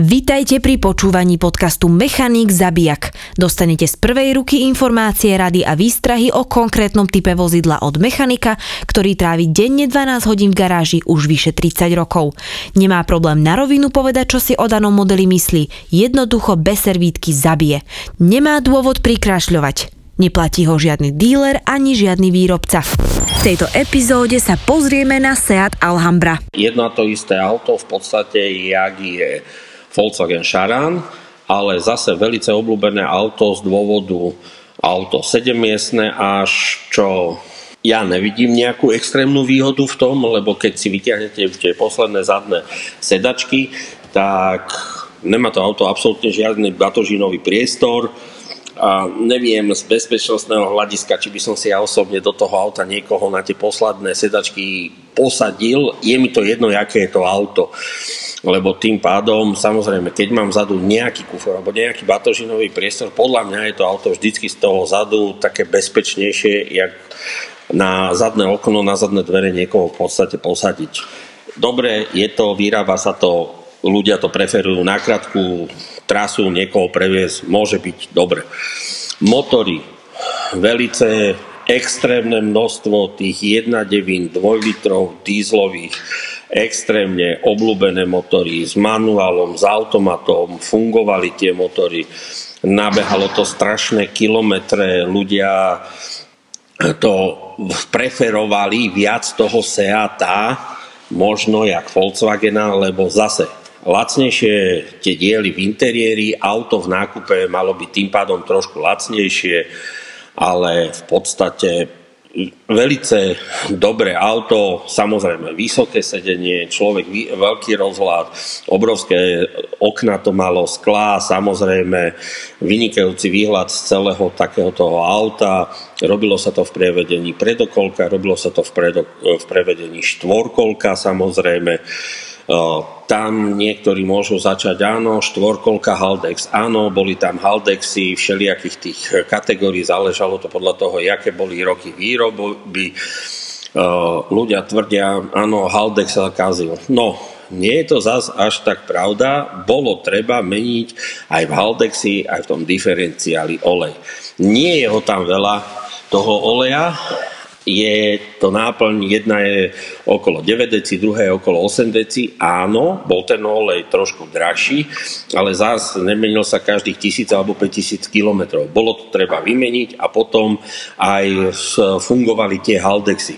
Vitajte pri počúvaní podcastu Mechanik Zabijak. Dostanete z prvej ruky informácie, rady a výstrahy o konkrétnom type vozidla od mechanika, ktorý trávi denne 12 hodín v garáži už vyše 30 rokov. Nemá problém na rovinu povedať, čo si o danom modeli myslí. Jednoducho bez servítky zabije. Nemá dôvod prikrášľovať. Neplatí ho žiadny díler ani žiadny výrobca. V tejto epizóde sa pozrieme na Seat Alhambra. Jedno to isté auto v podstate, jak je Volkswagen Charan, ale zase velice obľúbené auto z dôvodu auto 7-miestne až čo ja nevidím nejakú extrémnu výhodu v tom, lebo keď si vyťahnete tie posledné zadné sedačky, tak nemá to auto absolútne žiadny batožinový priestor, a neviem z bezpečnostného hľadiska, či by som si ja osobne do toho auta niekoho na tie posledné sedačky posadil. Je mi to jedno, aké je to auto lebo tým pádom, samozrejme, keď mám vzadu nejaký kufor alebo nejaký batožinový priestor, podľa mňa je to auto vždycky z toho zadu také bezpečnejšie, jak na zadné okno, na zadné dvere niekoho v podstate posadiť. Dobre, je to, vyrába sa to, ľudia to preferujú na krátku trasu, niekoho previesť, môže byť dobre. Motory, velice extrémne množstvo tých 1,9 2 litrov dízlových extrémne obľúbené motory s manuálom, s automatom, fungovali tie motory, nabehalo to strašné kilometre, ľudia to preferovali viac toho Seata, možno jak Volkswagena, lebo zase lacnejšie tie diely v interiéri, auto v nákupe malo byť tým pádom trošku lacnejšie, ale v podstate Velice dobré auto, samozrejme vysoké sedenie, človek veľký rozhľad, obrovské okna to malo, sklá, samozrejme vynikajúci výhľad z celého takéhoto auta. Robilo sa to v prevedení predokolka, robilo sa to v, predo, v prevedení štvorkolka samozrejme tam niektorí môžu začať, áno, štvorkolka Haldex, áno, boli tam Haldexy všelijakých tých kategórií, záležalo to podľa toho, aké boli roky výroby. Ľudia tvrdia, áno, Haldex sa kazil. No, nie je to zas až tak pravda, bolo treba meniť aj v Haldexi, aj v tom diferenciáli olej. Nie je ho tam veľa toho oleja, je to náplň, jedna je okolo 9 deci, druhá je okolo 8 deci. Áno, bol ten olej trošku drahší, ale zás nemenil sa každých 1000 alebo 5000 kilometrov. Bolo to treba vymeniť a potom aj fungovali tie Haldexy.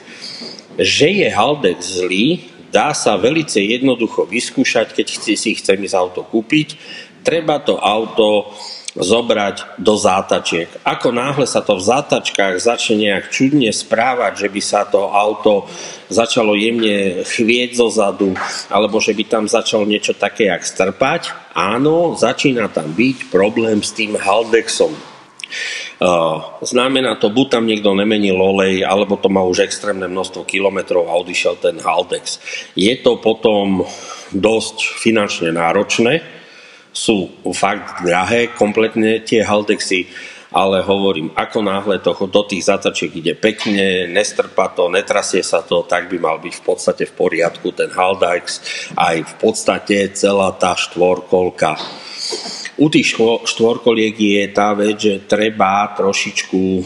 Že je Haldex zlý, dá sa velice jednoducho vyskúšať, keď si chcem ísť auto kúpiť. Treba to auto zobrať do zátačiek. Ako náhle sa to v zátačkách začne nejak čudne správať, že by sa to auto začalo jemne chvieť zo zadu, alebo že by tam začalo niečo také, jak strpať, áno, začína tam byť problém s tým Haldexom. Znamená to, buď tam niekto nemenil olej, alebo to má už extrémne množstvo kilometrov a odišiel ten Haldex. Je to potom dosť finančne náročné, sú fakt drahé, kompletne tie Haldexy, ale hovorím, ako náhle to do tých zatačiek ide pekne, nestrpa to, netrasie sa to, tak by mal byť v podstate v poriadku ten Haldex, aj v podstate celá tá štvorkolka. U tých štvorkoliek je tá vec, že treba trošičku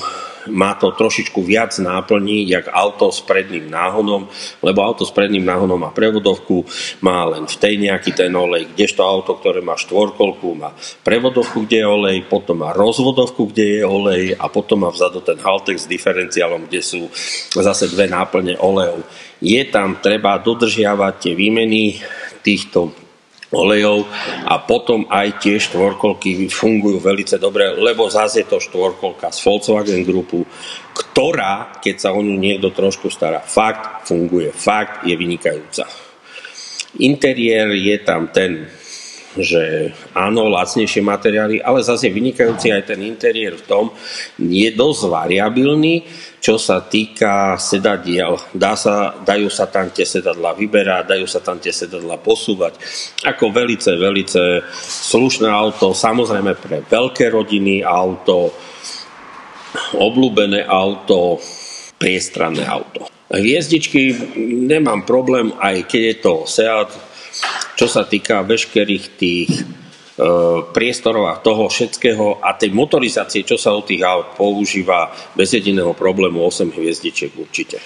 má to trošičku viac náplní, jak auto s predným náhonom, lebo auto s predným náhonom má prevodovku, má len v tej nejaký ten olej, kdežto auto, ktoré má štvorkolku, má prevodovku, kde je olej, potom má rozvodovku, kde je olej a potom má vzadu ten Haltex s diferenciálom, kde sú zase dve náplne olejov. Je tam treba dodržiavať tie výmeny týchto olejov a potom aj tie štvorkolky fungujú veľmi dobre, lebo zase je to štvorkolka z Volkswagen Groupu, ktorá, keď sa o ňu niekto trošku stará, fakt funguje, fakt je vynikajúca. Interiér je tam ten že áno, lacnejšie materiály, ale zase vynikajúci aj ten interiér v tom, je dosť variabilný, čo sa týka sedadiel. Dá sa, dajú sa tam tie sedadla vyberať, dajú sa tam tie sedadla posúvať. Ako velice, velice slušné auto, samozrejme pre veľké rodiny auto, obľúbené auto, priestranné auto. Hviezdičky nemám problém, aj keď je to Seat, čo sa týka veškerých tých e, priestorov a toho všetkého a tej motorizácie, čo sa u tých aut používa bez jediného problému 8 hviezdičiek určite.